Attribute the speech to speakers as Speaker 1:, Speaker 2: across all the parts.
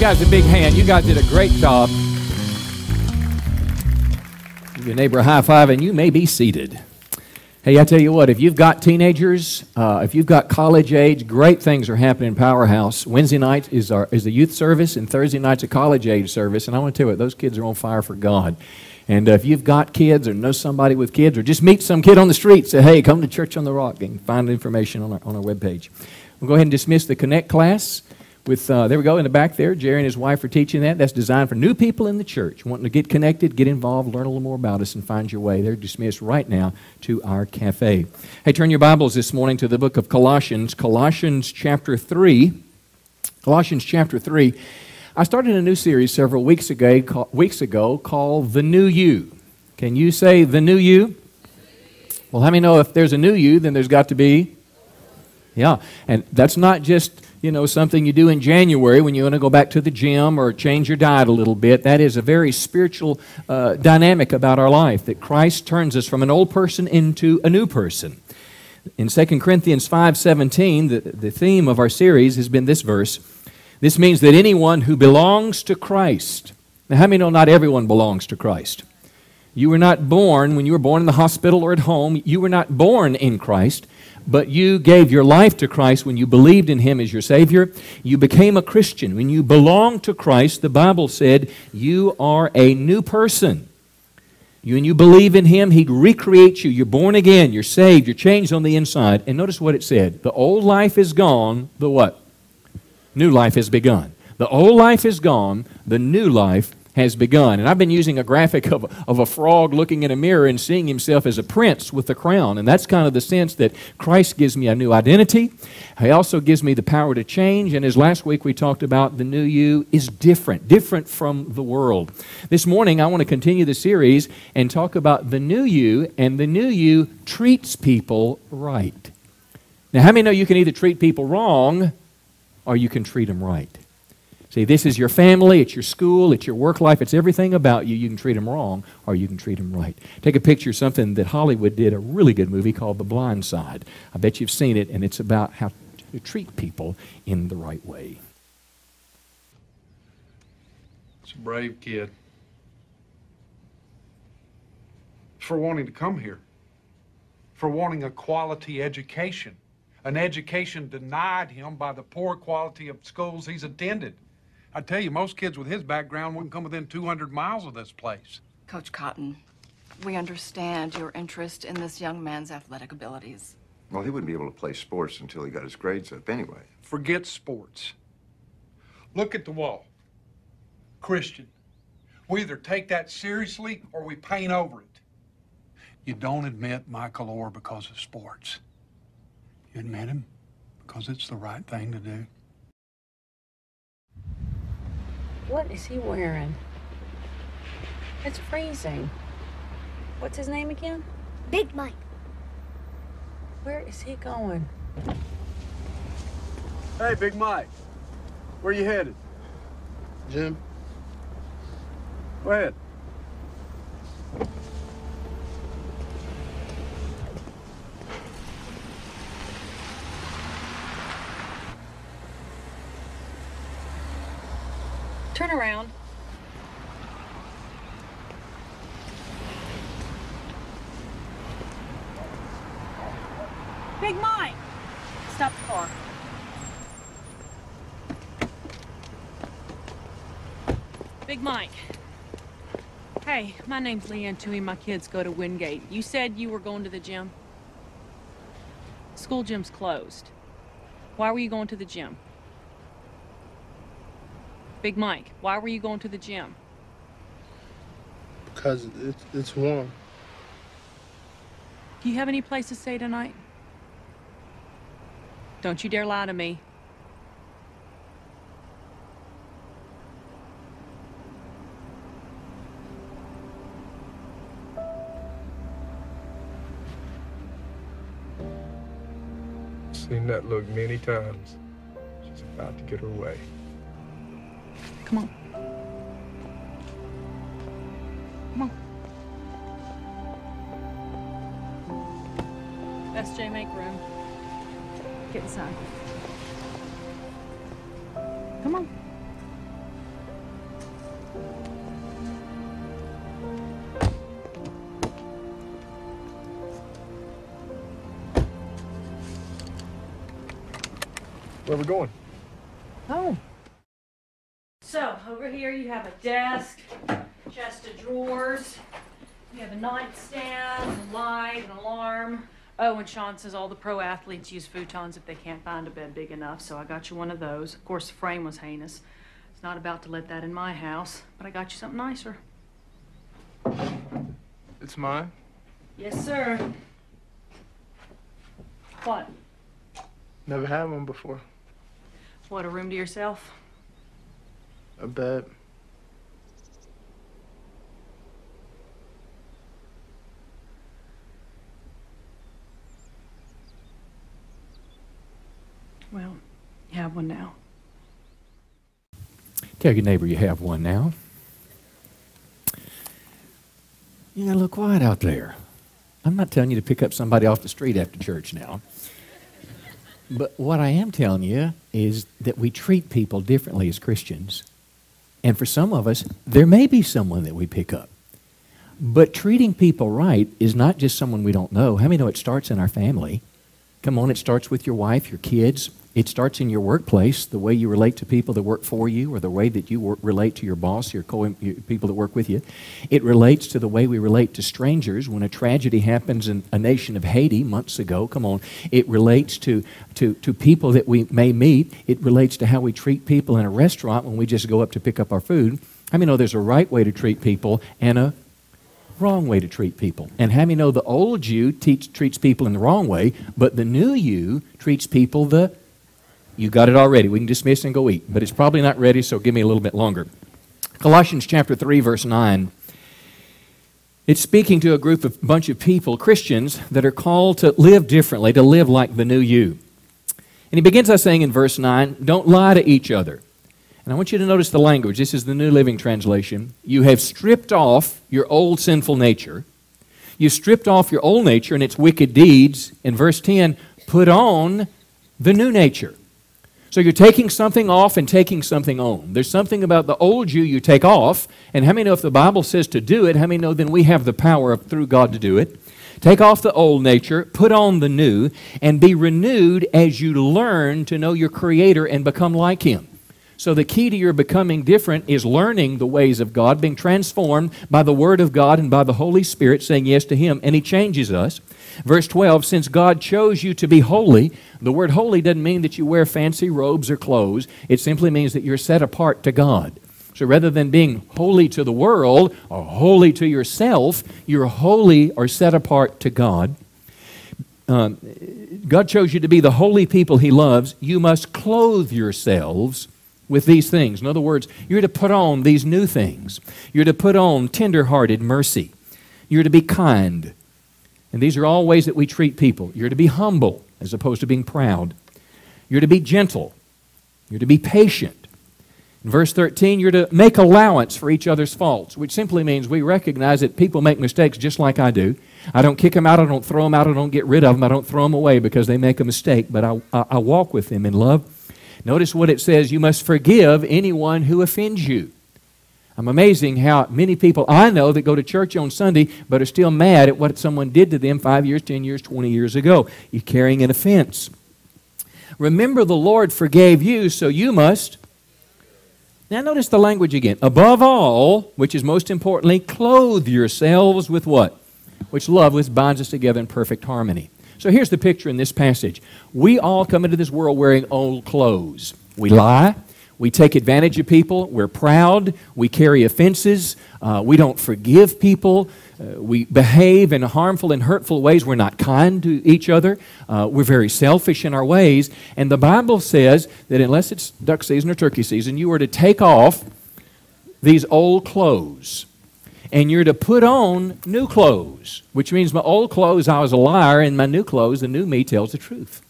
Speaker 1: guys a big hand. You guys did a great job. Give your neighbor a high five, and you may be seated. Hey, I tell you what, if you've got teenagers, uh, if you've got college age, great things are happening in Powerhouse. Wednesday night is, our, is the youth service, and Thursday night's a college age service. And I want to tell you those kids are on fire for God. And uh, if you've got kids or know somebody with kids, or just meet some kid on the street, say, hey, come to Church on the Rock and find information on our, on our webpage. We'll go ahead and dismiss the Connect class with uh, there we go in the back there jerry and his wife are teaching that. That's designed for new people in the church wanting to get connected get involved learn a little more about us and find your way. They're dismissed right now to our cafe. Hey turn your bibles this morning to the book of colossians colossians chapter 3 colossians chapter 3 i started a new series several weeks ago, weeks ago called the new you. Can you say the new you? Well how many know if there's a new you then there's got to be yeah. And that's not just you know, something you do in January when you want to go back to the gym or change your diet a little bit. That is a very spiritual uh, dynamic about our life that Christ turns us from an old person into a new person. In 2 Corinthians 5:17, the, the theme of our series has been this verse. This means that anyone who belongs to Christ. Now, how many know not everyone belongs to Christ? You were not born when you were born in the hospital or at home. You were not born in Christ but you gave your life to Christ when you believed in Him as your Savior. You became a Christian. When you belong to Christ, the Bible said you are a new person. You, when you believe in Him, He recreates you. You're born again. You're saved. You're changed on the inside. And notice what it said. The old life is gone. The what? New life has begun. The old life is gone. The new life has begun. And I've been using a graphic of, of a frog looking in a mirror and seeing himself as a prince with a crown. And that's kind of the sense that Christ gives me a new identity. He also gives me the power to change. And as last week we talked about, the new you is different, different from the world. This morning I want to continue the series and talk about the new you, and the new you treats people right. Now, how many know you can either treat people wrong or you can treat them right? See, this is your family, it's your school, it's your work life, it's everything about you. You can treat them wrong or you can treat them right. Take a picture of something that Hollywood did, a really good movie called The Blind Side. I bet you've seen it, and it's about how to treat people in the right way.
Speaker 2: It's a brave kid. For wanting to come here, for wanting a quality education, an education denied him by the poor quality of schools he's attended. I tell you, most kids with his background wouldn't come within 200 miles of this place.
Speaker 3: Coach Cotton, we understand your interest in this young man's athletic abilities.
Speaker 4: Well, he wouldn't be able to play sports until he got his grades up anyway.
Speaker 2: Forget sports. Look at the wall. Christian. We either take that seriously or we paint over it. You don't admit Michael Oher because of sports. You admit him because it's the right thing to do.
Speaker 5: What is he wearing? It's freezing. What's his name again?
Speaker 6: Big Mike.
Speaker 5: Where is he going?
Speaker 7: Hey, Big Mike. Where you headed?
Speaker 8: Gym.
Speaker 7: Go ahead.
Speaker 5: Turn around. Big Mike! Stop the car. Big Mike. Hey, my name's Leigh Anne Tuohy. My kids go to Wingate. You said you were going to the gym? School gym's closed. Why were you going to the gym? Big Mike, why were you going to the gym?
Speaker 8: Because it's, it's warm.
Speaker 5: Do you have any place to stay tonight? Don't you dare lie to me.
Speaker 8: That look many times. She's about to get her way.
Speaker 5: Come on. Come on. SJ, make room. Get inside. Come on.
Speaker 8: Where are we going?
Speaker 5: Oh. So, over here you have a desk, chest of drawers, you have a nightstand, a light, an alarm. Oh, and Sean says all the pro athletes use futons if they can't find a bed big enough, so I got you one of those. Of course, the frame was heinous. It's not about to let that in my house, but I got you something nicer.
Speaker 8: It's mine.
Speaker 5: Yes, sir. What?
Speaker 8: Never had one before.
Speaker 5: What, a room to yourself?
Speaker 8: A bed.
Speaker 5: Well, you have one now.
Speaker 1: Tell your neighbor you have one now. You got a little quiet out there. I'm not telling you to pick up somebody off the street after church now. But what I am telling you is that we treat people differently as Christians. And for some of us, there may be someone that we pick up. But treating people right is not just someone we don't know. How many know it starts in our family? Come on, it starts with your wife, your kids. It starts in your workplace, the way you relate to people that work for you, or the way that you work, relate to your boss, your, co- people that work with you. It relates to the way we relate to strangers. When a tragedy happens in a nation of Haiti months ago, come on, it relates to, to, to people that we may meet. It relates to how we treat people in a restaurant when we just go up to pick up our food. I mean, know there's a right way to treat people and a wrong way to treat people. And how many know the old you teach, treats people in the wrong way, but the new you treats people the you got it already. We can dismiss and go eat, but it's probably not ready, so give me a little bit longer. Colossians chapter 3 verse 9. It's speaking to a group of bunch of people, Christians, that are called to live differently, to live like the new you. And he begins by saying in verse 9, don't lie to each other. And I want you to notice the language. This is the New Living Translation. You have stripped off your old sinful nature. You stripped off your old nature and its wicked deeds. In verse 10, put on the new nature. So you're taking something off and taking something on. There's something about the old you you take off, and how many know if the Bible says to do it, how many know then we have the power of, through God to do it? Take off the old nature, put on the new, and be renewed as you learn to know your Creator and become like Him. So, the key to your becoming different is learning the ways of God, being transformed by the Word of God and by the Holy Spirit, saying yes to Him, and He changes us. Verse 12 Since God chose you to be holy, the word holy doesn't mean that you wear fancy robes or clothes, it simply means that you're set apart to God. So rather than being holy to the world or holy to yourself, you're holy or set apart to God. Um, God chose you to be the holy people He loves. You must clothe yourselves with these things. In other words, you're to put on these new things. You're to put on tenderhearted mercy. You're to be kind. And these are all ways that we treat people. You're to be humble as opposed to being proud. You're to be gentle. You're to be patient. In verse 13, you're to make allowance for each other's faults, which simply means we recognize that people make mistakes just like I do. I don't kick them out, I don't throw them out, I don't get rid of them, I don't throw them away because they make a mistake, but I, I, I walk with them in love. Notice what it says you must forgive anyone who offends you. I'm amazing how many people I know that go to church on Sunday but are still mad at what someone did to them five years, 10 years, 20 years ago. You're carrying an offense. Remember, the Lord forgave you, so you must. Now, notice the language again. Above all, which is most importantly, clothe yourselves with what? Which love, which binds us together in perfect harmony. So here's the picture in this passage. We all come into this world wearing old clothes. We lie. We take advantage of people. We're proud. We carry offenses. Uh, we don't forgive people. Uh, we behave in harmful and hurtful ways. We're not kind to each other. Uh, we're very selfish in our ways. And the Bible says that unless it's duck season or turkey season, you are to take off these old clothes and you're to put on new clothes, which means my old clothes, I was a liar, and my new clothes, the new me tells the truth.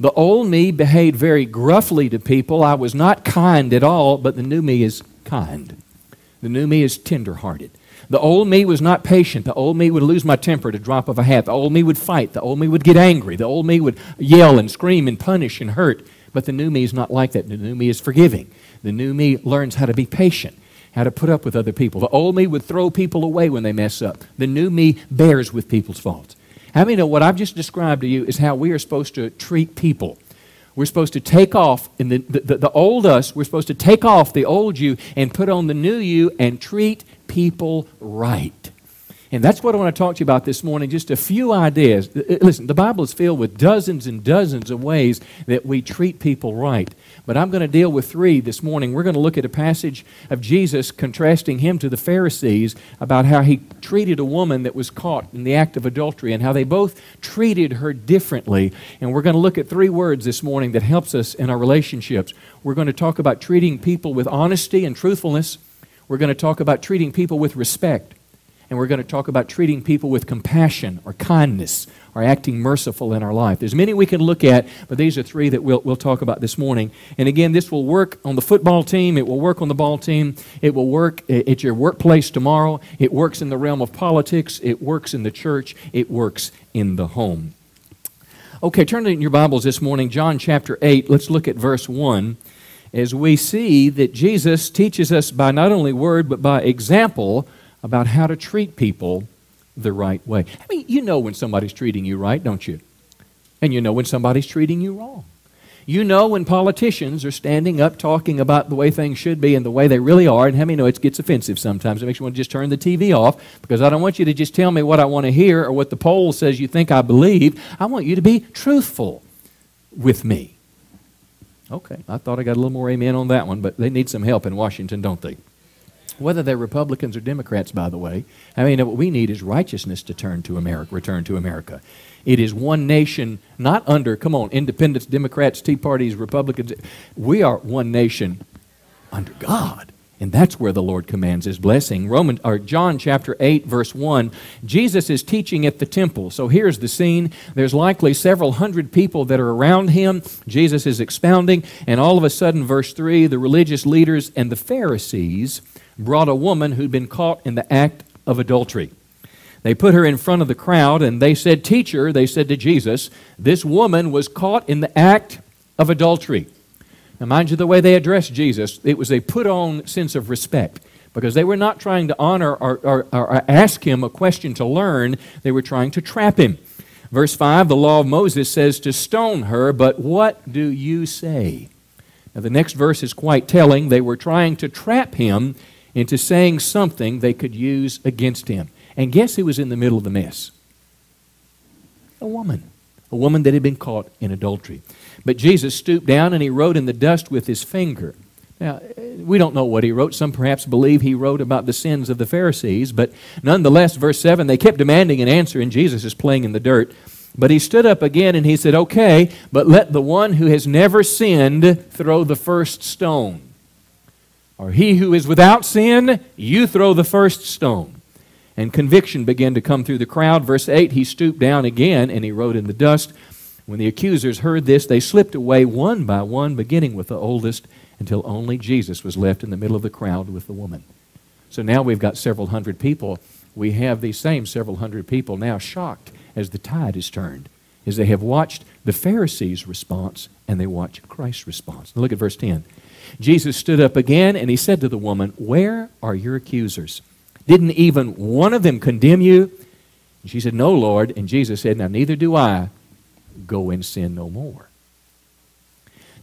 Speaker 1: The old me behaved very gruffly to people. I was not kind at all, but the new me is kind. The new me is tenderhearted. The old me was not patient. The old me would lose my temper at a drop of a hat. The old me would fight. The old me would get angry. The old me would yell and scream and punish and hurt. But the new me is not like that. The new me is forgiving. The new me learns how to be patient, how to put up with other people. The old me would throw people away when they mess up. The new me bears with people's faults. How many know what I've just described to you is how we are supposed to treat people? We're supposed to take off, in the, the, the old us, we're supposed to take off the old you and put on the new you and treat people right. And that's what I want to talk to you about this morning. Just a few ideas. Listen, the Bible is filled with dozens and dozens of ways that we treat people right. But I'm going to deal with three this morning. We're going to look at a passage of Jesus contrasting him to the Pharisees about how he treated a woman that was caught in the act of adultery and how they both treated her differently. And we're going to look at three words this morning that helps us in our relationships. We're going to talk about treating people with honesty and truthfulness. We're going to talk about treating people with respect and we're going to talk about treating people with compassion or kindness or acting merciful in our life. There's many we can look at, but these are three that we'll, we'll talk about this morning. And again, this will work on the football team, it will work on the ball team, it will work at your workplace tomorrow, it works in the realm of politics, it works in the church, it works in the home. Okay, turn in your Bibles this morning, John chapter 8. Let's look at verse 1 as we see that Jesus teaches us by not only word but by example about how to treat people the right way. I mean, you know when somebody's treating you right, don't you? And you know when somebody's treating you wrong. You know when politicians are standing up talking about the way things should be and the way they really are, and how many know it gets offensive sometimes. It makes you want to just turn the TV off because I don't want you to just tell me what I want to hear or what the poll says you think I believe. I want you to be truthful with me. Okay, I thought I got a little more amen on that one, but they need some help in Washington, don't they? Whether they're Republicans or Democrats, by the way. I mean, what we need is righteousness to turn to America, return to America. It is one nation, not under, come on, independents, Democrats, Tea Parties, Republicans. We are one nation under God. And that's where the Lord commands his blessing. Roman or John chapter 8 verse 1, Jesus is teaching at the temple. So here's the scene. There's likely several hundred people that are around him. Jesus is expounding, and all of a sudden verse 3, the religious leaders and the Pharisees brought a woman who'd been caught in the act of adultery. They put her in front of the crowd and they said, Teacher, they said to Jesus, this woman was caught in the act of adultery. Now, mind you, the way they addressed Jesus, it was a put on sense of respect because they were not trying to honor or, or, or, ask him a question to learn, they were trying to trap him. Verse 5 the law of Moses says to stone her, but what do you say? Now, the next verse is quite telling. They were trying to trap him into saying something they could use against him. And guess who was in the middle of the mess? A woman. A woman that had been caught in adultery. But Jesus stooped down and he wrote in the dust with his finger. Now, we don't know what he wrote. Some perhaps believe he wrote about the sins of the Pharisees, but nonetheless, verse 7, they kept demanding an answer, and Jesus is playing in the dirt. But he stood up again and he said, Okay, but let the one who has never sinned throw the first stone. Or he who is without sin, you throw the first stone. And conviction began to come through the crowd. Verse 8 He stooped down again and he wrote in the dust. When the accusers heard this, they slipped away one by one, beginning with the oldest, until only Jesus was left in the middle of the crowd with the woman. So now we've got several hundred people. We have these same several hundred people now shocked as the tide is turned, as they have watched the Pharisees' response and they watch Christ's response. Now look at verse 10. Jesus stood up again and he said to the woman, Where are your accusers? Didn't even one of them condemn you? And she said, No, Lord. And Jesus said, Now neither do I. Go and sin no more.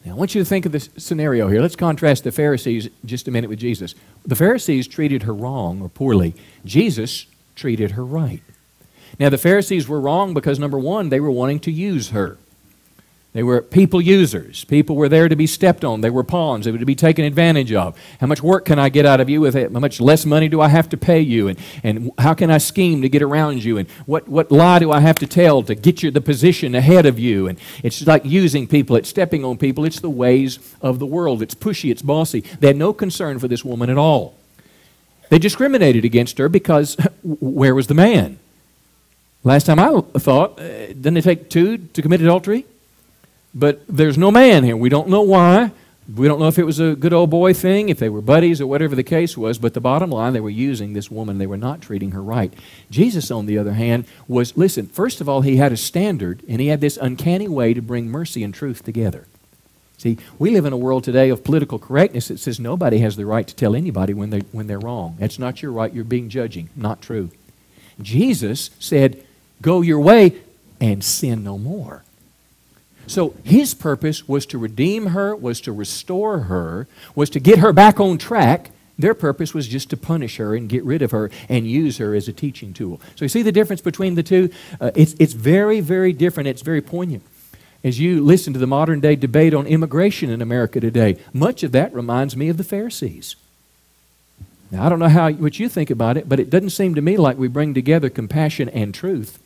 Speaker 1: Now, I want you to think of this scenario here. Let's contrast the Pharisees just a minute with Jesus. The Pharisees treated her wrong or poorly. Jesus treated her right. Now, the Pharisees were wrong because, number one, they were wanting to use her. They were people users. People were there to be stepped on. They were pawns. They were to be taken advantage of. How much work can I get out of you? With it? How much less money do I have to pay you? And, and how can I scheme to get around you? And what, what lie do I have to tell to get you the position ahead of you? And it's like using people. It's stepping on people. It's the ways of the world. It's pushy. It's bossy. They had no concern for this woman at all. They discriminated against her because where was the man? Last time I thought, uh, didn't it take two to commit adultery? But there's no man here. We don't know why. We don't know if it was a good old boy thing, if they were buddies, or whatever the case was. But the bottom line, they were using this woman. They were not treating her right. Jesus, on the other hand, was listen, first of all, he had a standard, and he had this uncanny way to bring mercy and truth together. See, we live in a world today of political correctness that says nobody has the right to tell anybody when, they, when they're wrong. That's not your right. You're being judging. Not true. Jesus said, Go your way and sin no more. So his purpose was to redeem her, was to restore her, was to get her back on track. Their purpose was just to punish her and get rid of her and use her as a teaching tool. So you see the difference between the two? Uh, it's, it's very, very different. It's very poignant. As you listen to the modern day debate on immigration in America today, much of that reminds me of the Pharisees. Now, I don't know how, what you think about it, but it doesn't seem to me like we bring together compassion and truth.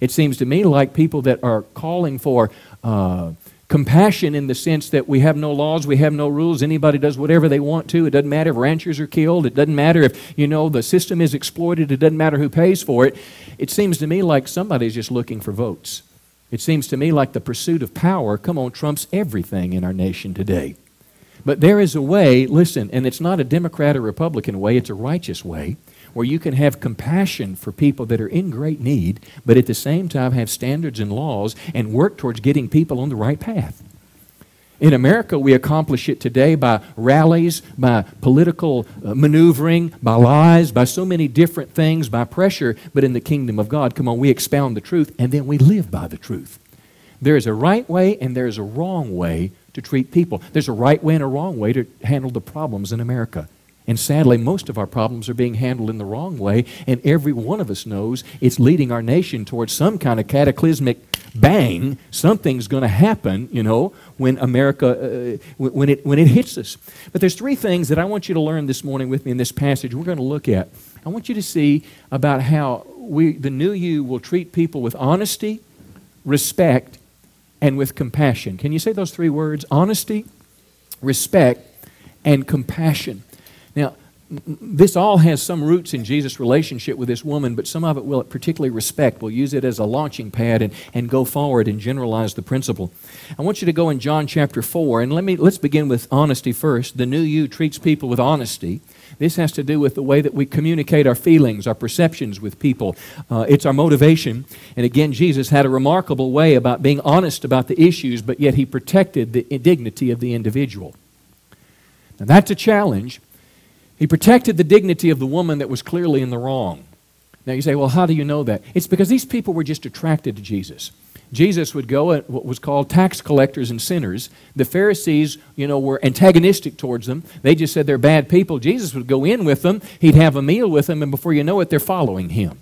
Speaker 1: It seems to me like people that are calling for uh, compassion in the sense that we have no laws, we have no rules, anybody does whatever they want to. It doesn't matter if ranchers are killed, it doesn't matter if, you know, the system is exploited, it doesn't matter who pays for it. It seems to me like somebody's just looking for votes. It seems to me like the pursuit of power, come on, trumps everything in our nation today. But there is a way, listen, and it's not a Democrat or Republican way, it's a righteous way, where you can have compassion for people that are in great need, but at the same time have standards and laws and work towards getting people on the right path. In America, we accomplish it today by rallies, by political uh, maneuvering, by lies, by so many different things, by pressure. But in the kingdom of God, come on, we expound the truth and then we live by the truth. There is a right way and there is a wrong way to treat people. There's a right way and a wrong way to handle the problems in America. And sadly, most of our problems are being handled in the wrong way, and every one of us knows it's leading our nation towards some kind of cataclysmic bang. Something's going to happen, you know, when America, uh, when, it, when it hits us. But there's three things that I want you to learn this morning with me in this passage we're going to look at. I want you to see about how we, the new you will treat people with honesty, respect, and with compassion. Can you say those three words? Honesty, respect, and compassion. Now, this all has some roots in Jesus' relationship with this woman, but some of it we'll particularly respect. We'll use it as a launching pad and, and go forward and generalize the principle. I want you to go in John chapter 4, and let me, let's begin with honesty first. The new you treats people with honesty. This has to do with the way that we communicate our feelings, our perceptions with people. Uh, it's our motivation. And again, Jesus had a remarkable way about being honest about the issues, but yet he protected the dignity of the individual. Now, that's a challenge he protected the dignity of the woman that was clearly in the wrong. Now you say, well, how do you know that? It's because these people were just attracted to Jesus. Jesus would go at what was called tax collectors and sinners. The Pharisees, you know, were antagonistic towards them. They just said they're bad people. Jesus would go in with them, he'd have a meal with them, and before you know it, they're following him.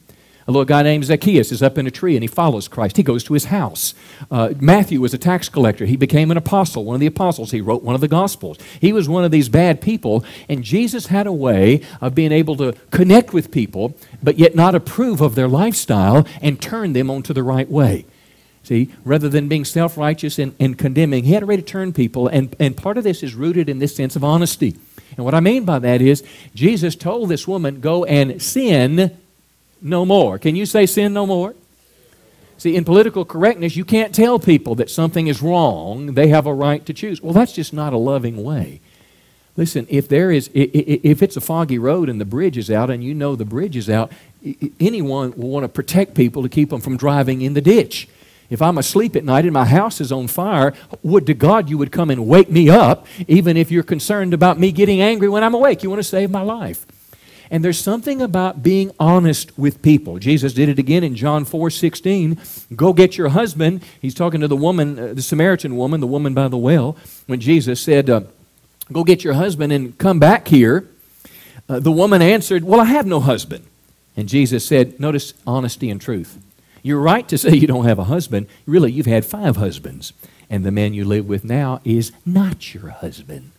Speaker 1: A little guy named Zacchaeus is up in a tree and he follows Christ. He goes to his house. Uh, Matthew was a tax collector. He became an apostle, one of the apostles. He wrote one of the Gospels. He was one of these bad people, and Jesus had a way of being able to connect with people, but yet not approve of their lifestyle and turn them onto the right way. See, rather than being self righteous and, and condemning, he had a way to turn people, and, and part of this is rooted in this sense of honesty. And what I mean by that is, Jesus told this woman, Go and sin no more. Can you say sin no more? See, in political correctness, you can't tell people that something is wrong. They have a right to choose. Well, that's just not a loving way. Listen, if there is, if it's a foggy road and the bridge is out, and you know the bridge is out, anyone will want to protect people to keep them from driving in the ditch. If I'm asleep at night and my house is on fire, would to God you would come and wake me up, even if you're concerned about me getting angry when I'm awake. You want to save my life. And there's something about being honest with people. Jesus did it again in John 4 16. Go get your husband. He's talking to the woman, uh, the Samaritan woman, the woman by the well, when Jesus said, uh, Go get your husband and come back here. Uh, the woman answered, Well, I have no husband. And Jesus said, Notice honesty and truth. You're right to say you don't have a husband. Really, you've had five husbands. And the man you live with now is not your husband.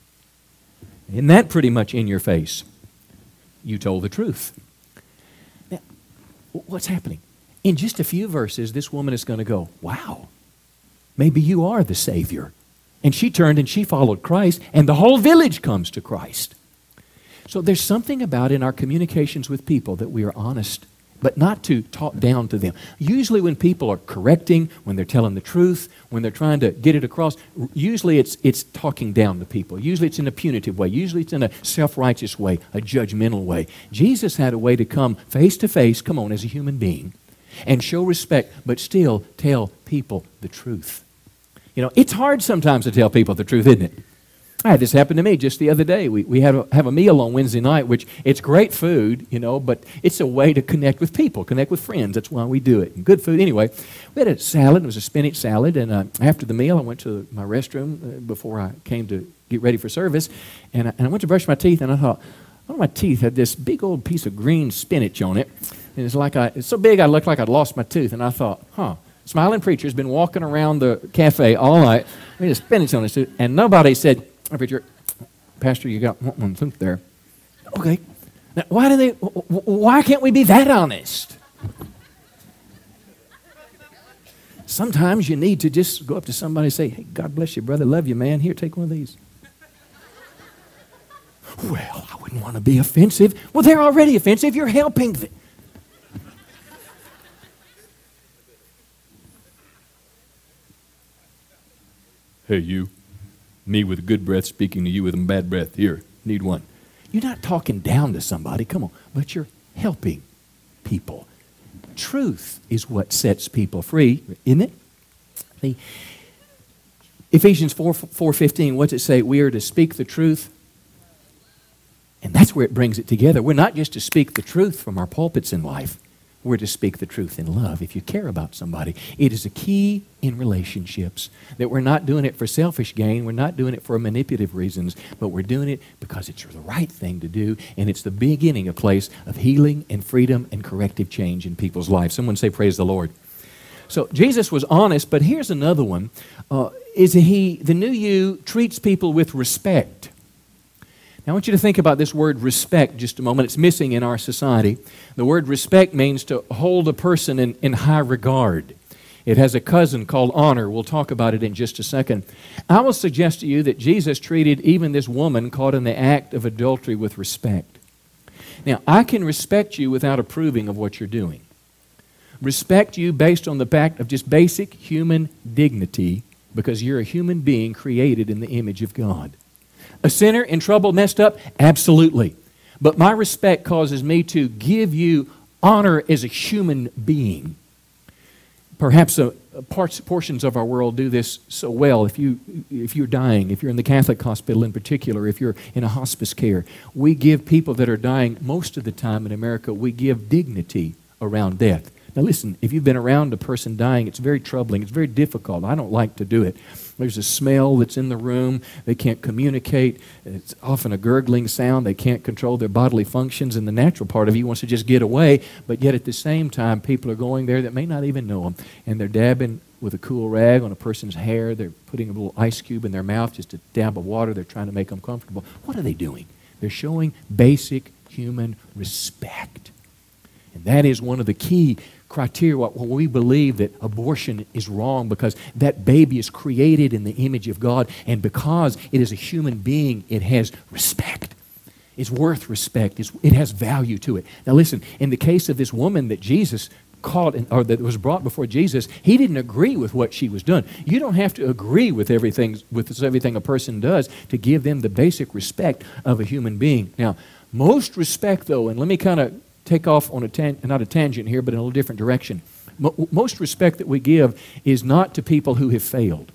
Speaker 1: Isn't that pretty much in your face? You told the truth. Now, what's happening? In just a few verses, this woman is going to go, Wow, maybe you are the Savior. And she turned and she followed Christ, and the whole village comes to Christ. So there's something about in our communications with people that we are honest but not to talk down to them. Usually, when people are correcting, when they're telling the truth, when they're trying to get it across, usually it's, it's talking down to people. Usually, it's in a punitive way. Usually, it's in a self righteous way, a judgmental way. Jesus had a way to come face to face, come on, as a human being, and show respect, but still tell people the truth. You know, it's hard sometimes to tell people the truth, isn't it? I had this happen to me just the other day. We, we had a, have a meal on Wednesday night, which it's great food, you know, but it's a way to connect with people, connect with friends. That's why we do it. And good food. Anyway, we had a salad. It was a spinach salad. And uh, after the meal, I went to my restroom uh, before I came to get ready for service. And I, and I went to brush my teeth, and I thought, one of my teeth had this big old piece of green spinach on it. And it's like I, it's so big I looked like I'd lost my tooth. And I thought, huh, smiling preacher's been walking around the cafe all night with a spinach on his tooth. And nobody said, oh, preacher, Pastor, you got one tooth there. Okay. Now, why do they, why can't we be that honest? Sometimes you need to just go up to somebody and say, hey, God bless you, brother. Love you, man. Here, take one of these. Well, I wouldn't want to be offensive. Well, they're already offensive. You're helping them. Hey, you. Me with good breath speaking to you with bad breath. Here, need one. You're not talking down to somebody, come on, but you're helping people. Truth is what sets people free, isn't it? The Ephesians 4 4:15, what's it say? We are to speak the truth. And that's where it brings it together. We're not just to speak the truth from our pulpits in life. We're to speak the truth in love. If you care about somebody, it is a key in relationships that we're not doing it for selfish gain, we're not doing it for manipulative reasons, but we're doing it because it's the right thing to do, and it's the beginning, a place of healing and freedom and corrective change in people's lives. Someone say, Praise the Lord. So Jesus was honest, but here's another one: uh, is he the new you treats people with respect. Now, I want you to think about this word respect just a moment. It's missing in our society. The word respect means to hold a person in, in high regard. It has a cousin called honor. We'll talk about it in just a second. I will suggest to you that Jesus treated even this woman caught in the act of adultery with respect. Now, I can respect you without approving of what you're doing. Respect you based on the fact of just basic human dignity because you're a human being created in the image of God. A sinner in trouble, messed up? Absolutely. But my respect causes me to give you honor as a human being. Perhaps uh, parts, portions of our world do this so well. If, you, if you're dying, if you're in the Catholic hospital in particular, if you're in a hospice care, we give people that are dying, most of the time in America, we give dignity around death. Now, listen, if you've been around a person dying, it's very troubling. It's very difficult. I don't like to do it. There's a smell that's in the room. They can't communicate. It's often a gurgling sound. They can't control their bodily functions, and the natural part of you wants to just get away. But yet, at the same time, people are going there that may not even know them, and they're dabbing with a cool rag on a person's hair. They're putting a little ice cube in their mouth, just a dab of water. They're trying to make them comfortable. What are they doing? They're showing basic human respect. And that is one of the key criteria what we believe that abortion is wrong because that baby is created in the image of God and because it is a human being it has respect. It's worth respect. It's, it has value to it. Now listen in the case of this woman that jesus called in, or that was brought before jesus he didn't agree with what she was doing. You don't have to agree with everything with everything a person does to give them the basic respect of a human being. Now most respect though and let me kind of take off on a tan- not a tangent here, but in a little different direction. most respect that we give is not to people who have failed.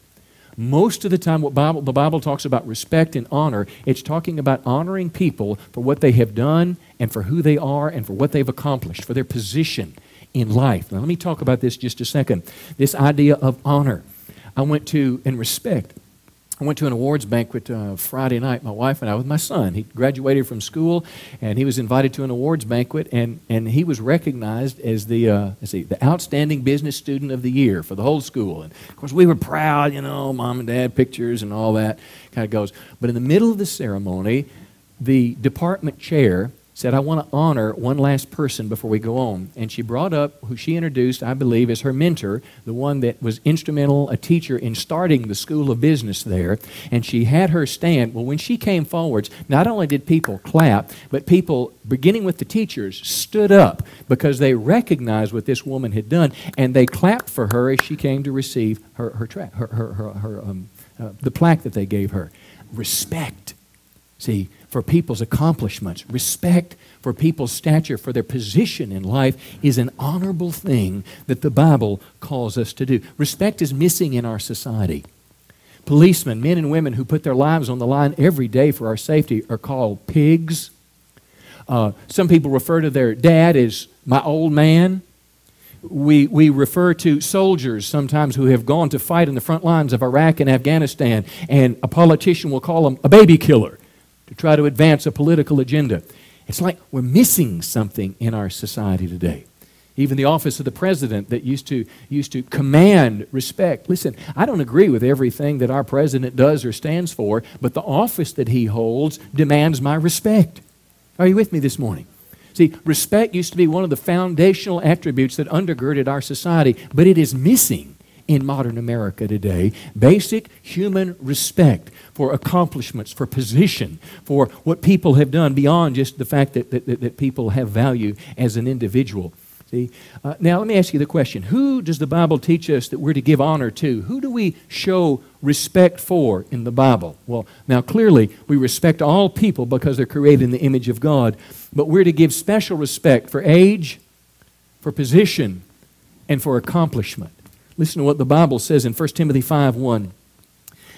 Speaker 1: Most of the time, what Bible, the Bible talks about respect and honor, it's talking about honoring people for what they have done and for who they are and for what they've accomplished, for their position in life. Now, let me talk about this just a second. This idea of honor. I went to, and respect, I went to an awards banquet uh, Friday night, my wife and I, with my son. He graduated from school, and he was invited to an awards banquet, and, and he was recognized as the, uh, see, the outstanding business student of the year for the whole school. And of course, we were proud, you know, mom and dad pictures and all that kind of goes. But in the middle of the ceremony, the department chair said, I want to honor one last person before we go on. And she brought up who she introduced, I believe, as her mentor, the one that was instrumental, a teacher in starting the School of Business there. And she had her stand. Well, when she came forwards, not only did people clap, but people, beginning with the teachers, stood up because they recognized what this woman had done. And they clapped for her as she came to receive her, her, tra- her, her, her, her um, uh, the plaque that they gave her. Respect. See, for people's accomplishments, respect for people's stature, for their position in life is an honorable thing that the Bible calls us to do. Respect is missing in our society. Policemen, men and women who put their lives on the line every day for our safety, are called pigs. Uh, some people refer to their dad as my old man. We, we refer to soldiers sometimes who have gone to fight in the front lines of Iraq and Afghanistan, and a politician will call them a baby killer to try to advance a political agenda. It's like we're missing something in our society today. Even the office of the president that used to, used to command respect. Listen, I don't agree with everything that our president does or stands for, but the office that he holds demands my respect. Are you with me this morning? See, respect used to be one of the foundational attributes that undergirded our society, but it is missing in modern America today. Basic human respect for accomplishments, for position, for what people have done beyond just the fact that, that, that people have value as an individual. See? Uh, now, let me ask you the question Who does the Bible teach us that we're to give honor to? Who do we show respect for in the Bible? Well, now clearly we respect all people because they're created in the image of God, but we're to give special respect for age, for position, and for accomplishment. Listen to what the Bible says in 1 Timothy 5 1.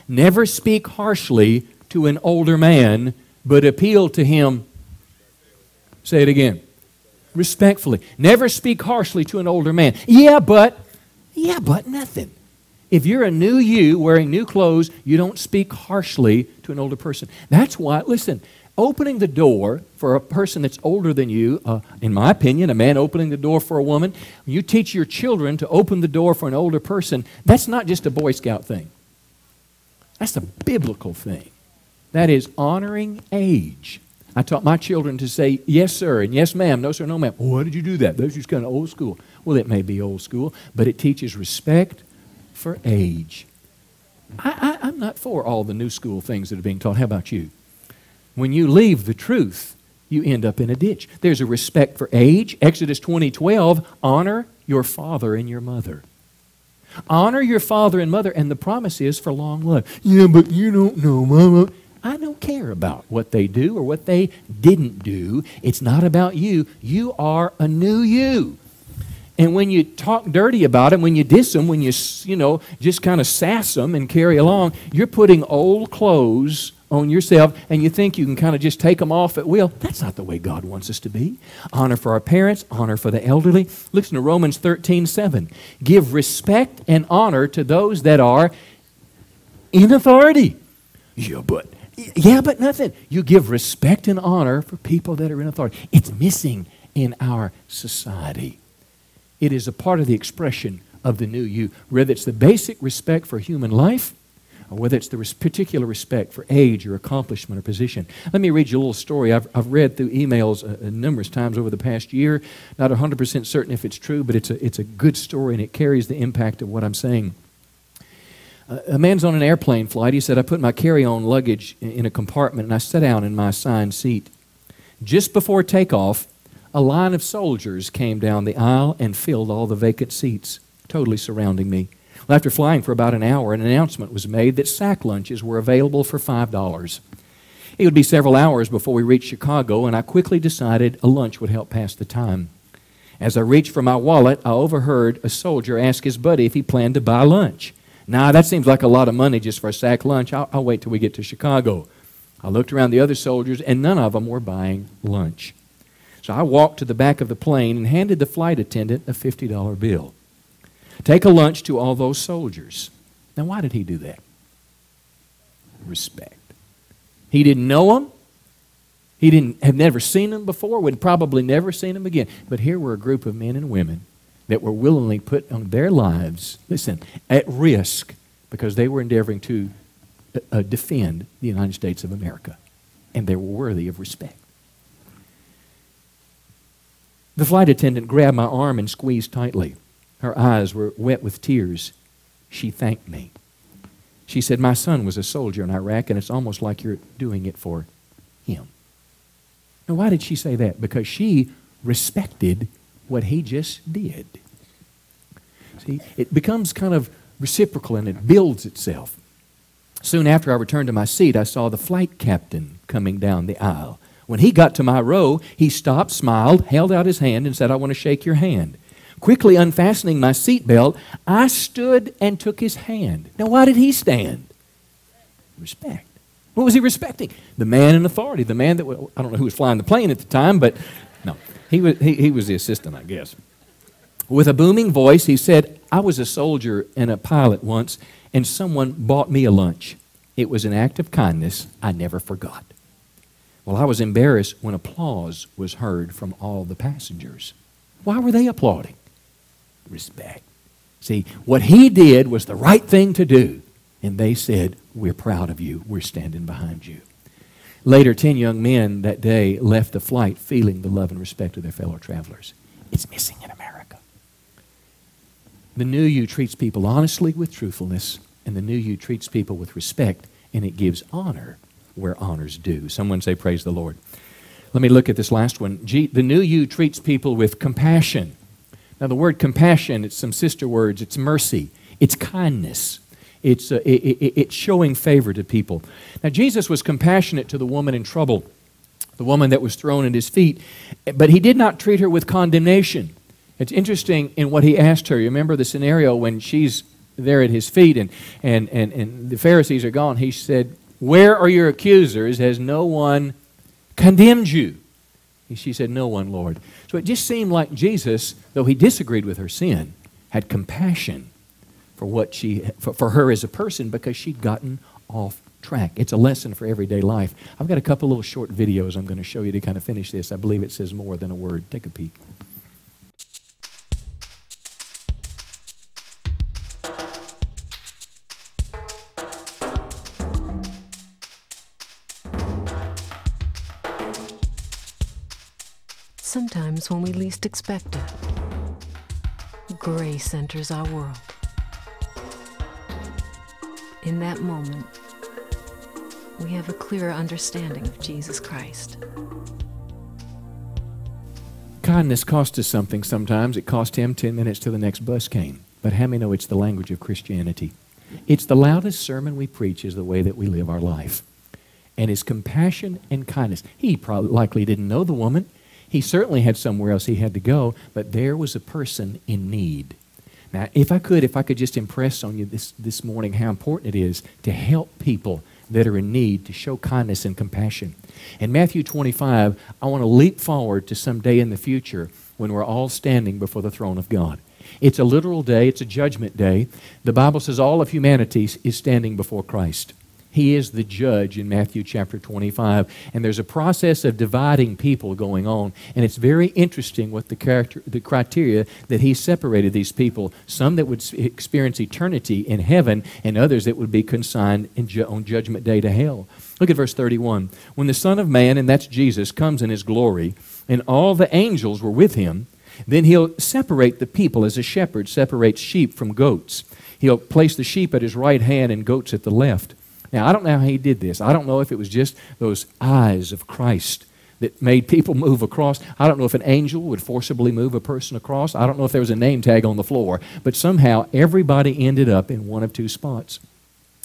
Speaker 1: Never speak harshly to an older man, but appeal to him. Say it again respectfully. Never speak harshly to an older man. Yeah, but, yeah, but nothing. If you're a new you wearing new clothes, you don't speak harshly to an older person. That's why, listen, opening the door for a person that's older than you, uh, in my opinion, a man opening the door for a woman, you teach your children to open the door for an older person, that's not just a Boy Scout thing. That's a biblical thing. That is honoring age. I taught my children to say yes, sir, and yes, ma'am, no, sir, no, ma'am. why did you do that? That's just kind of old school. Well, it may be old school, but it teaches respect for age. I, I'm not for all the new school things that are being taught. How about you? When you leave the truth, you end up in a ditch. There's a respect for age. Exodus 20 12, honor your father and your mother. Honor your father and mother, and the promise is for long life. Yeah, but you don't know, Mama. I don't care about what they do or what they didn't do. It's not about you. You are a new you. And when you talk dirty about them, when you diss them, when you, you know, just kind of sass them and carry along, you're putting old clothes on yourself and you think you can kind of just take them off at will. That's not the way God wants us to be. Honor for our parents, honor for the elderly. Listen to Romans 13 7. Give respect and honor to those that are in authority. Yeah, but yeah, but nothing. You give respect and honor for people that are in authority. It's missing in our society. It is a part of the expression of the new you, whether it's the basic respect for human life or whether it's the particular respect for age or accomplishment or position. Let me read you a little story I've, I've read through emails uh, uh numerous times over the past year. Not 100% certain if it's true, but it's a, it's a good story and it carries the impact of what I'm saying a man's on an airplane flight. He said, I put my carry on luggage in a compartment and I sat down in my assigned seat. Just before takeoff, a line of soldiers came down the aisle and filled all the vacant seats, totally surrounding me. Well, after flying for about an hour, an announcement was made that sack lunches were available for $5. It would be several hours before we reached Chicago, and I quickly decided a lunch would help pass the time. As I reached for my wallet, I overheard a soldier ask his buddy if he planned to buy lunch. Nah, that seems like a lot of money just for a sack lunch. I'll, I'll wait till we get to Chicago. I looked around the other soldiers, and none of them were buying lunch. So I walked to the back of the plane and handed the flight attendant a $50 bill. Take a lunch to all those soldiers. Now, why did he do that? Respect. He didn't know them. He didn't have never seen them before, would probably never seen them again. But here were a group of men and women that were willingly put on their lives, listen, at risk because they were endeavoring to uh, defend the United States of America. And they were worthy of respect. The flight attendant grabbed my arm and squeezed tightly. Her eyes were wet with tears. She thanked me. She said, My son was a soldier in Iraq, and it's almost like you're doing it for him. Now, why did she say that? Because she respected what he just did. See, it becomes kind of reciprocal and it builds itself. Soon after I returned to my seat, I saw the flight captain coming down the aisle. When he got to my row, he stopped, smiled, held out his hand, and said, I want to shake your hand. Quickly unfastening my seatbelt, I stood and took his hand. Now, why did he stand? Respect. What was he respecting? The man in authority, the man that, I don't know who was flying the plane at the time, but no, he was, he, he was the assistant, I guess. With a booming voice, he said, I was a soldier and a pilot once, and someone bought me a lunch. It was an act of kindness I never forgot. Well, I was embarrassed when applause was heard from all the passengers. Why were they applauding? Respect. See, what he did was the right thing to do. And they said, We're proud of you. We're standing behind you. Later, 10 young men that day left the flight feeling the love and respect of their fellow travelers. It's missing in America. The new you treats people honestly with truthfulness, and the new you treats people with respect, and it gives honor where honor's due. Someone say, Praise the Lord. Let me look at this last one. G- the new you treats people with compassion. Now, the word compassion, it's some sister words. It's mercy, it's kindness, it's, uh, it, it, it's showing favor to people. Now, Jesus was compassionate to the woman in trouble, the woman that was thrown at his feet, but he did not treat her with condemnation. It's interesting in what he asked her. You remember the scenario when she's there at his feet and, and, and, and the Pharisees are gone. He said, Where are your accusers? Has no one condemned you? She said, No one, Lord. So it just seemed like Jesus, though he disagreed with her sin, had compassion for what she for, for her as a person because she'd gotten off track. It's a lesson for everyday life. I've got a couple little short videos I'm going to show you to kind of finish this. I believe it says more than a word. Take a peek.
Speaker 6: Sometimes when we least expect it, grace enters our world. In that moment, we have a clearer understanding of Jesus Christ.
Speaker 1: Kindness costs us something sometimes. It cost him 10 minutes till the next bus came. But how many know it's the language of Christianity? It's the loudest sermon we preach is the way that we live our life. And his compassion and kindness. He probably likely didn't know the woman. He certainly had somewhere else he had to go, but there was a person in need. Now, if I could, if I could just impress on you this, this morning how important it is to help people that are in need, to show kindness and compassion. In Matthew 25, I want to leap forward to some day in the future when we're all standing before the throne of God. It's a literal day, it's a judgment day. The Bible says all of humanity is standing before Christ. He is the judge in Matthew chapter 25. And there's a process of dividing people going on. And it's very interesting what the, character, the criteria that he separated these people. Some that would experience eternity in heaven, and others that would be consigned ju- on judgment day to hell. Look at verse 31. When the Son of Man, and that's Jesus, comes in his glory, and all the angels were with him, then he'll separate the people as a shepherd separates sheep from goats. He'll place the sheep at his right hand and goats at the left. Now, I don't know how he did this. I don't know if it was just those eyes of Christ that made people move across. I don't know if an angel would forcibly move a person across. I don't know if there was a name tag on the floor. But somehow everybody ended up in one of two spots.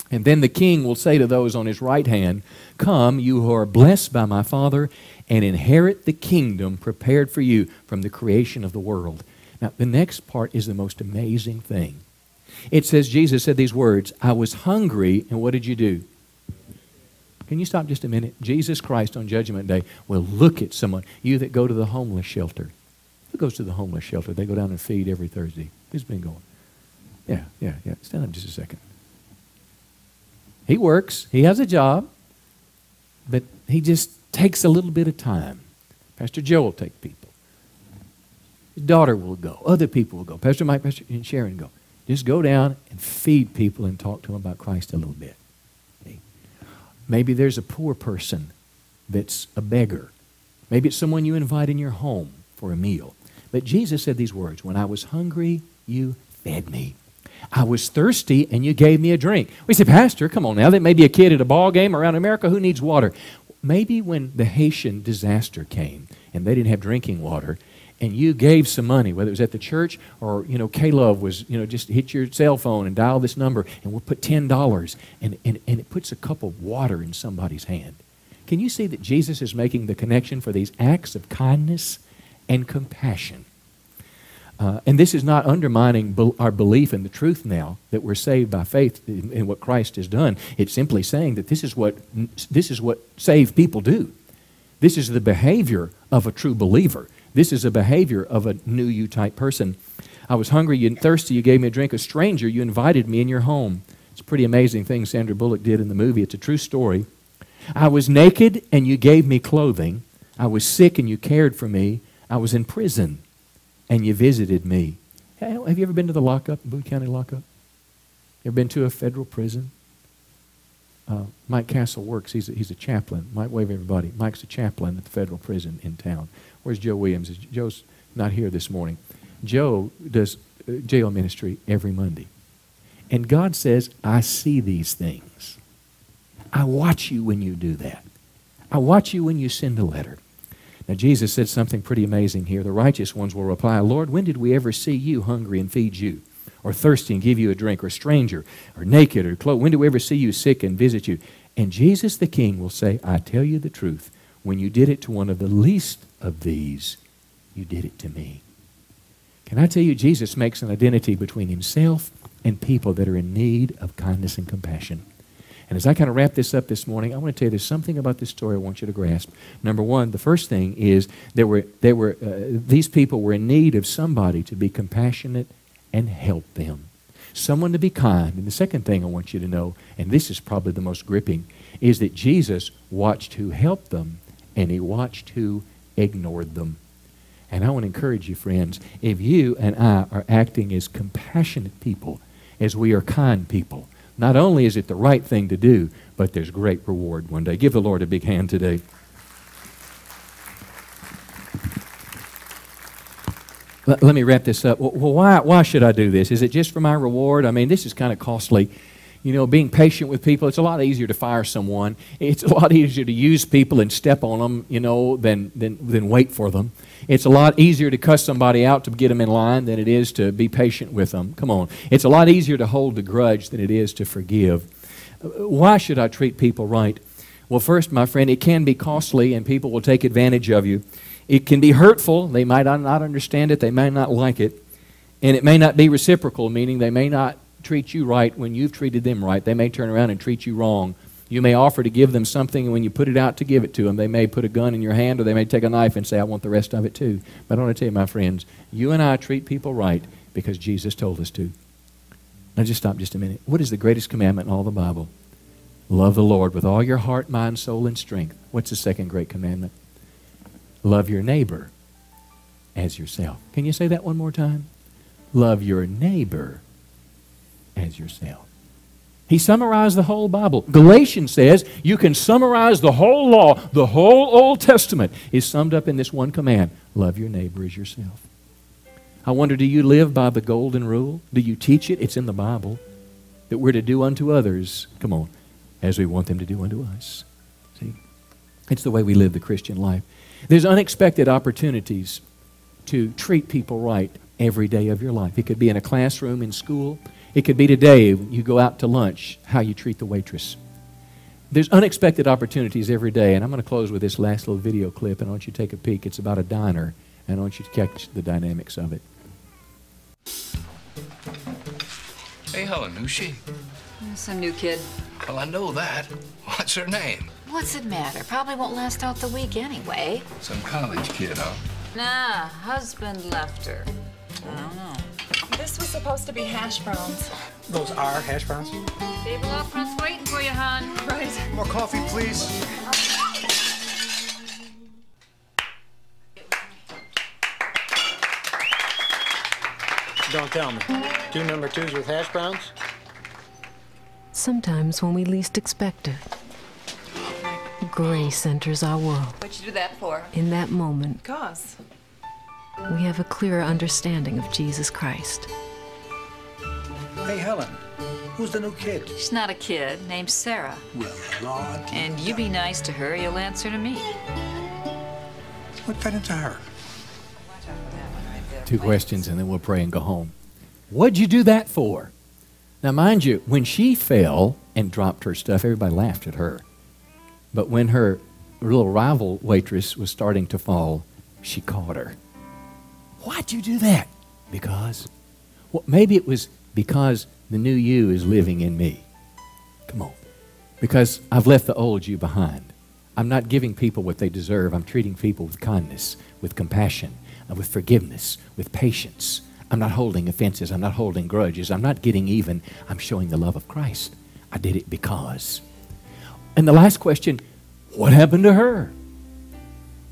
Speaker 1: And then the king will say to those on his right hand, Come, you who are blessed by my Father, and inherit the kingdom prepared for you from the creation of the world. Now, the next part is the most amazing thing. It says, Jesus said these words I was hungry, and what did you do? Can you stop just a minute? Jesus Christ on Judgment Day will look at someone, you that go to the homeless shelter. Who goes to the homeless shelter? They go down and feed every Thursday. Who's been going? Yeah, yeah, yeah. Stand up just a second. He works, he has a job, but he just takes a little bit of time. Pastor Joe will take people. His daughter will go. Other people will go. Pastor Mike, Pastor and Sharon go. Just go down and feed people and talk to them about Christ a little bit. Maybe there's a poor person that's a beggar. Maybe it's someone you invite in your home for a meal. But Jesus said these words When I was hungry, you fed me. I was thirsty, and you gave me a drink. We say, Pastor, come on now. There may be a kid at a ball game around America who needs water. Maybe when the Haitian disaster came and they didn't have drinking water, and you gave some money, whether it was at the church or, you know, K-Love was, you know, just hit your cell phone and dial this number and we'll put $10 and, and, and it puts a cup of water in somebody's hand. Can you see that Jesus is making the connection for these acts of kindness and compassion? Uh, and this is not undermining be- our belief in the truth now that we're saved by faith in, in, what Christ has done. It's simply saying that this is what this is what saved people do. This is the behavior of a true believer. This is a behavior of a new you type person. I was hungry and thirsty. You gave me a drink. A stranger, you invited me in your home. It's a pretty amazing thing Sandra Bullock did in the movie. It's a true story. I was naked and you gave me clothing. I was sick and you cared for me. I was in prison and you visited me. Have you ever been to the lockup, Boone County lockup? You ever been to a federal prison? Uh, Mike Castle works. He's a, he's a chaplain. Mike, wave everybody. Mike's a chaplain at the federal prison in town. Where's Joe Williams? Joe's not here this morning. Joe does uh, jail ministry every Monday. And God says, I see these things. I watch you when you do that. I watch you when you send a letter. Now, Jesus said something pretty amazing here. The righteous ones will reply, Lord, when did we ever see you hungry and feed you? Or thirsty and give you a drink? Or stranger? Or naked? Or clothed? When did we ever see you sick and visit you? And Jesus the King will say, I tell you the truth. When you did it to one of the least of these, you did it to me. Can I tell you, Jesus makes an identity between himself and people that are in need of kindness and compassion. And as I kind of wrap this up this morning, I want to tell you there's something about this story I want you to grasp. Number one, the first thing is there were, there were, uh, these people were in need of somebody to be compassionate and help them. Someone to be kind. And the second thing I want you to know, and this is probably the most gripping, is that Jesus watched who helped them and he watched who ignored them. And I want to encourage you, friends, if you and I are acting as compassionate people, as we are kind people, not only is it the right thing to do, but there's great reward one day. Give the Lord a big hand today. Let, me wrap this up. Well, why, why should I do this? Is it just for my reward? I mean, this is kind of costly you know, being patient with people. It's a lot easier to fire someone. It's a lot easier to use people and step on them, you know, than, than, than wait for them. It's a lot easier to cuss somebody out to get them in line than it is to be patient with them. Come on. It's a lot easier to hold a grudge than it is to forgive. Why should I treat people right? Well, first, my friend, it can be costly and people will take advantage of you. It can be hurtful. They might not understand it, they may not like it. And it may not be reciprocal, meaning they may not treat you right when you've treated them right. They may turn around and treat you wrong. You may offer to give them something, and when you put it out to give it to them, they may put a gun in your hand or they may take a knife and say, I want the rest of it too. But I want to tell you, my friends, you and I treat people right because Jesus told us to. Now, just stop just a minute. What is the greatest commandment in all the Bible? Love the Lord with all your heart, mind, soul, and strength. What's the second great commandment? Love your neighbor as yourself. Can you say that one more time? Love your neighbor as yourself. He summarized the whole Bible. Galatians says you can summarize the whole law, the whole Old Testament is summed up in this one command love your neighbor as yourself. I wonder, do you live by the golden rule? Do you teach it? It's in the Bible that we're to do unto others, come on, as we want them to do unto us. See? It's the way we live the Christian life. There's unexpected opportunities to treat people right every day of your life. It could be in a classroom, in school, it could be today, you go out to lunch, how you treat the waitress. There's unexpected opportunities every day, and I'm going to close with this last little video clip, and I want you to take a peek. It's about a diner, and I want you to catch the dynamics of it.
Speaker 9: Hey, Helen, who's she?
Speaker 10: Some new kid.
Speaker 9: Well, I know that. What's her name?
Speaker 10: What's it matter? Probably won't last out the week anyway.
Speaker 9: Some college kid, huh?
Speaker 10: Nah, husband left her. I don't know.
Speaker 11: This was supposed to be hash browns.
Speaker 12: Those are hash browns?
Speaker 10: Table up front's waiting for you, hon.
Speaker 11: Right.
Speaker 12: More coffee, please. Don't tell me. Two number twos with hash browns?
Speaker 6: Sometimes when we least expect it, grace enters our world.
Speaker 10: What'd you do that for?
Speaker 6: In that moment,
Speaker 11: Cause.
Speaker 6: We have a clearer understanding of Jesus Christ.
Speaker 12: Hey, Helen, who's the new kid?
Speaker 10: She's not a kid, named Sarah.
Speaker 12: Well, Lord.
Speaker 10: And you be nice to her, you'll answer to me.
Speaker 12: What fed into her?
Speaker 1: Two questions, and then we'll pray and go home. What'd you do that for? Now, mind you, when she fell and dropped her stuff, everybody laughed at her. But when her little rival waitress was starting to fall, she caught her. Why'd you do that? Because? Well, maybe it was because the new you is living in me. Come on. Because I've left the old you behind. I'm not giving people what they deserve. I'm treating people with kindness, with compassion, and with forgiveness, with patience. I'm not holding offenses. I'm not holding grudges. I'm not getting even. I'm showing the love of Christ. I did it because. And the last question what happened to her?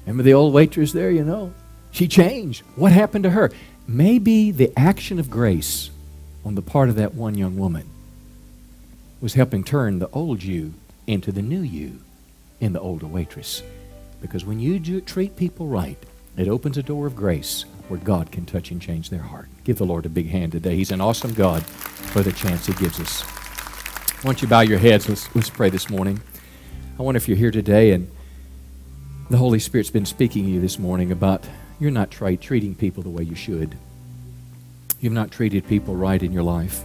Speaker 1: Remember the old waitress there, you know? She changed. What happened to her? Maybe the action of grace on the part of that one young woman was helping turn the old you into the new you in the older waitress. Because when you do, treat people right, it opens a door of grace where God can touch and change their heart. Give the Lord a big hand today. He's an awesome God for the chance He gives us. Why don't you bow your heads? Let's, let's pray this morning. I wonder if you're here today and the Holy Spirit's been speaking to you this morning about you're not tra- treating people the way you should. You've not treated people right in your life.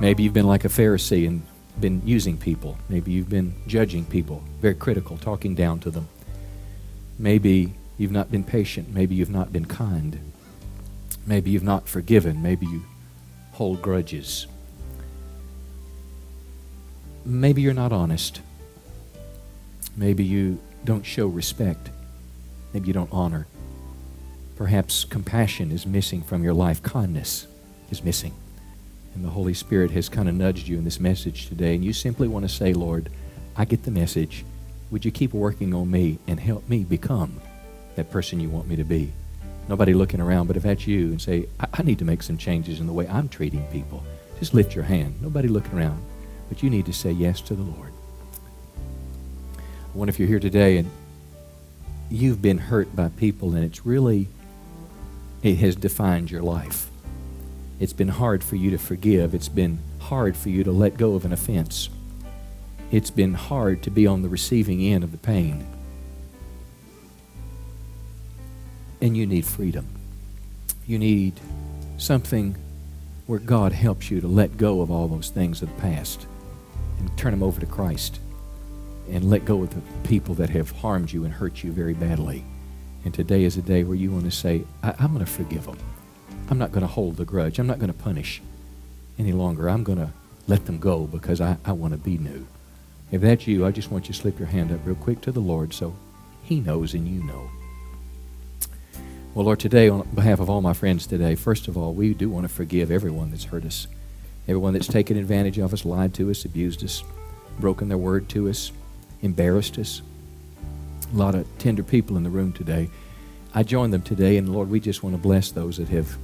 Speaker 1: Maybe you've been like a Pharisee and been using people. Maybe you've been judging people, very critical, talking down to them. Maybe you've not been patient. Maybe you've not been kind. Maybe you've not forgiven. Maybe you hold grudges. Maybe you're not honest. Maybe you don't show respect. Maybe you don't honor. Perhaps compassion is missing from your life. Kindness is missing. And the Holy Spirit has kind of nudged you in this message today, and you simply want to say, Lord, I get the message. Would you keep working on me and help me become that person you want me to be? Nobody looking around, but if that's you and say, I, I need to make some changes in the way I'm treating people, just lift your hand. Nobody looking around, but you need to say yes to the Lord. I wonder if you're here today and you've been hurt by people and it's really, it has defined your life. It's been hard for you to forgive. It's been hard for you to let go of an offense. It's been hard to be on the receiving end of the pain. And you need freedom. You need something where God helps you to let go of all those things of the past and turn them over to Christ and let go of the people that have harmed you and hurt you very badly. And today is a day where you want to say, I- am going to forgive them. I'm not going to hold the grudge. I'm not going to punish any longer. I'm going to let them go because I, I want to be new. If that's you, I just want you to slip your hand up real quick to the Lord so He knows and you know. Well, Lord, today, on behalf of all my friends today, first of all, we do want to forgive everyone that's hurt us, everyone that's taken advantage of us, lied to us, abused us, broken their word to us, embarrassed us. A lot of tender people in the room today. I join them today, and Lord, we just want to bless those that have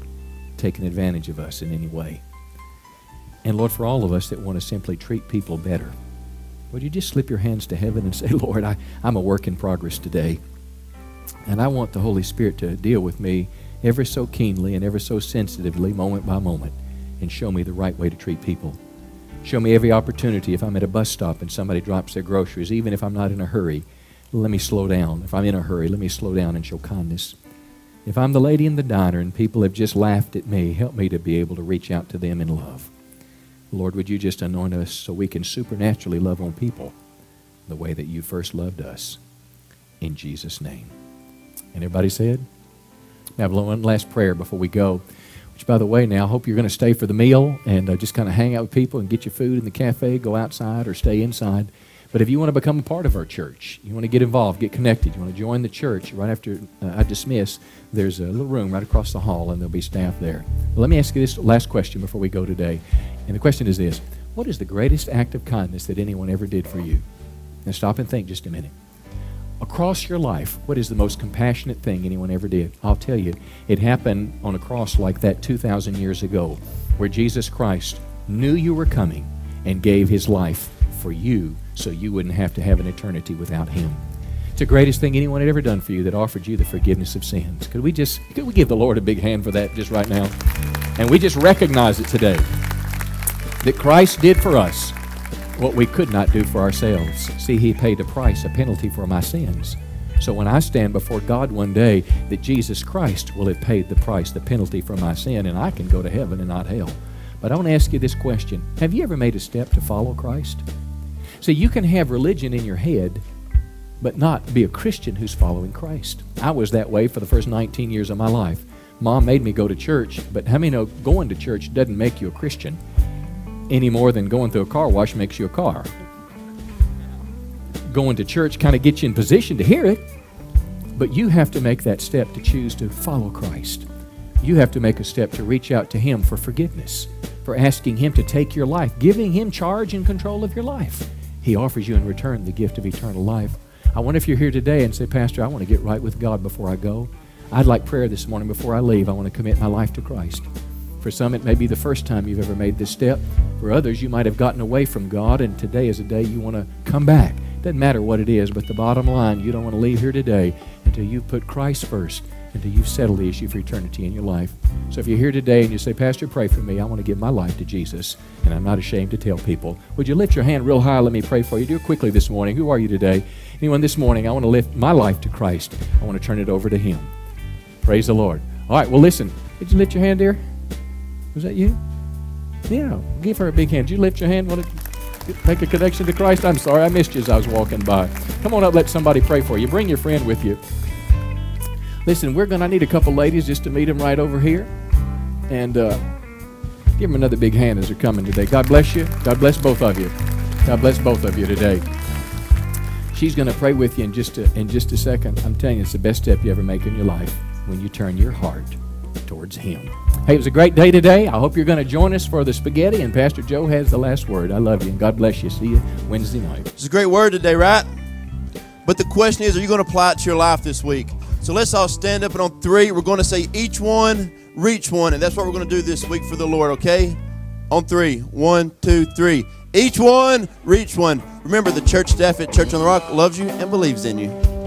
Speaker 1: taken advantage of us in any way. And Lord, for all of us that want to simply treat people better, would you just slip your hands to heaven and say, Lord, I, I'm a work in progress today. And I want the Holy Spirit to deal with me ever so keenly and ever so sensitively, moment by moment, and show me the right way to treat people. Show me every opportunity if I'm at a bus stop and somebody drops their groceries, even if I'm not in a hurry. Let me slow down. If I'm in a hurry, let me slow down and show kindness. If I'm the lady in the diner and people have just laughed at me, help me to be able to reach out to them in love. Lord, would you just anoint us so we can supernaturally love on people the way that you first loved us? In Jesus' name. And everybody said? Have one last prayer before we go. Which, by the way, now I hope you're going to stay for the meal and uh, just kind of hang out with people and get your food in the cafe, go outside or stay inside. But if you want to become a part of our church, you want to get involved, get connected, you want to join the church, right after uh, I dismiss, there's a little room right across the hall and there'll be staff there. let me ask you this last question before we go today. And the question is this What is the greatest act of kindness that anyone ever did for you? Now stop and think just a minute. Across your life, what is the most compassionate thing anyone ever did? I'll tell you, it happened on a cross like that 2,000 years ago, where Jesus Christ knew you were coming and gave his life for you so you wouldn't have to have an eternity without him. It's the greatest thing anyone had ever done for you that offered you the forgiveness of sins. Could we just could we give the Lord a big hand for that just right now? And we just recognize it today. That Christ did for us what we could not do for ourselves. See, he paid a price, a penalty for my sins. So when I stand before God one day, that Jesus Christ will have paid the price, the penalty for my sin, and I can go to heaven and not hell. But I want to ask you this question Have you ever made a step to follow Christ? See, you can have religion in your head, but not be a Christian who's following Christ. I was that way for the first 19 years of my life. Mom made me go to church, but how many know going to church doesn't make you a Christian any more than going through a car wash makes you a car? Going to church kind of gets you in position to hear it, but you have to make that step to choose to follow Christ. You have to make a step to reach out to Him for forgiveness, for asking Him to take your life, giving Him charge and control of your life. He offers you in return the gift of eternal life. I wonder if you're here today and say, Pastor, I want to get right with God before I go. I'd like prayer this morning before I leave. I want to commit my life to Christ. For some, it may be the first time you've ever made this step. For others, you might have gotten away from God, and today is a day you want to come back. Doesn't matter what it is, but the bottom line, you don't want to leave here today until you've put Christ first, until you've settled the issue for eternity in your life. So if you're here today and you say, Pastor, pray for me, I want to give my life to Jesus, and I'm not ashamed to tell people, would you lift your hand real high? Let me pray for you. Do it quickly this morning. Who are you today? Anyone this morning, I want to lift my life to Christ. I want to turn it over to Him. Praise the Lord. All right, well, listen. Did you lift your hand, dear? Was that you? Yeah, give her a big hand. Did you lift your hand? Want to make a connection to Christ? I'm sorry, I missed you as I was walking by. Come on up, let somebody pray for you. Bring your friend with you. Listen, we're going to need a couple ladies just to meet them right over here. And uh, give them another big hand as they're coming today. God bless you. God bless both of you. God bless both of you today. She's going to pray with you in just a, in just a second. I'm telling you, it's the best step you ever make in your life when you turn your heart towards Him. Hey, it was a great day today. I hope you're going to join us for the spaghetti, and Pastor Joe has the last word. I love you, and God bless you. See you Wednesday night.
Speaker 13: It's a great word today, right? But the question is, are you going to apply it to your life this week? So let's all stand up, and on three, we're going to say each one, reach one, and that's what we're going to do this week for the Lord, okay? On three, one, two, three. Each one, reach one. Remember, the church staff at Church on the Rock loves you and believes in you.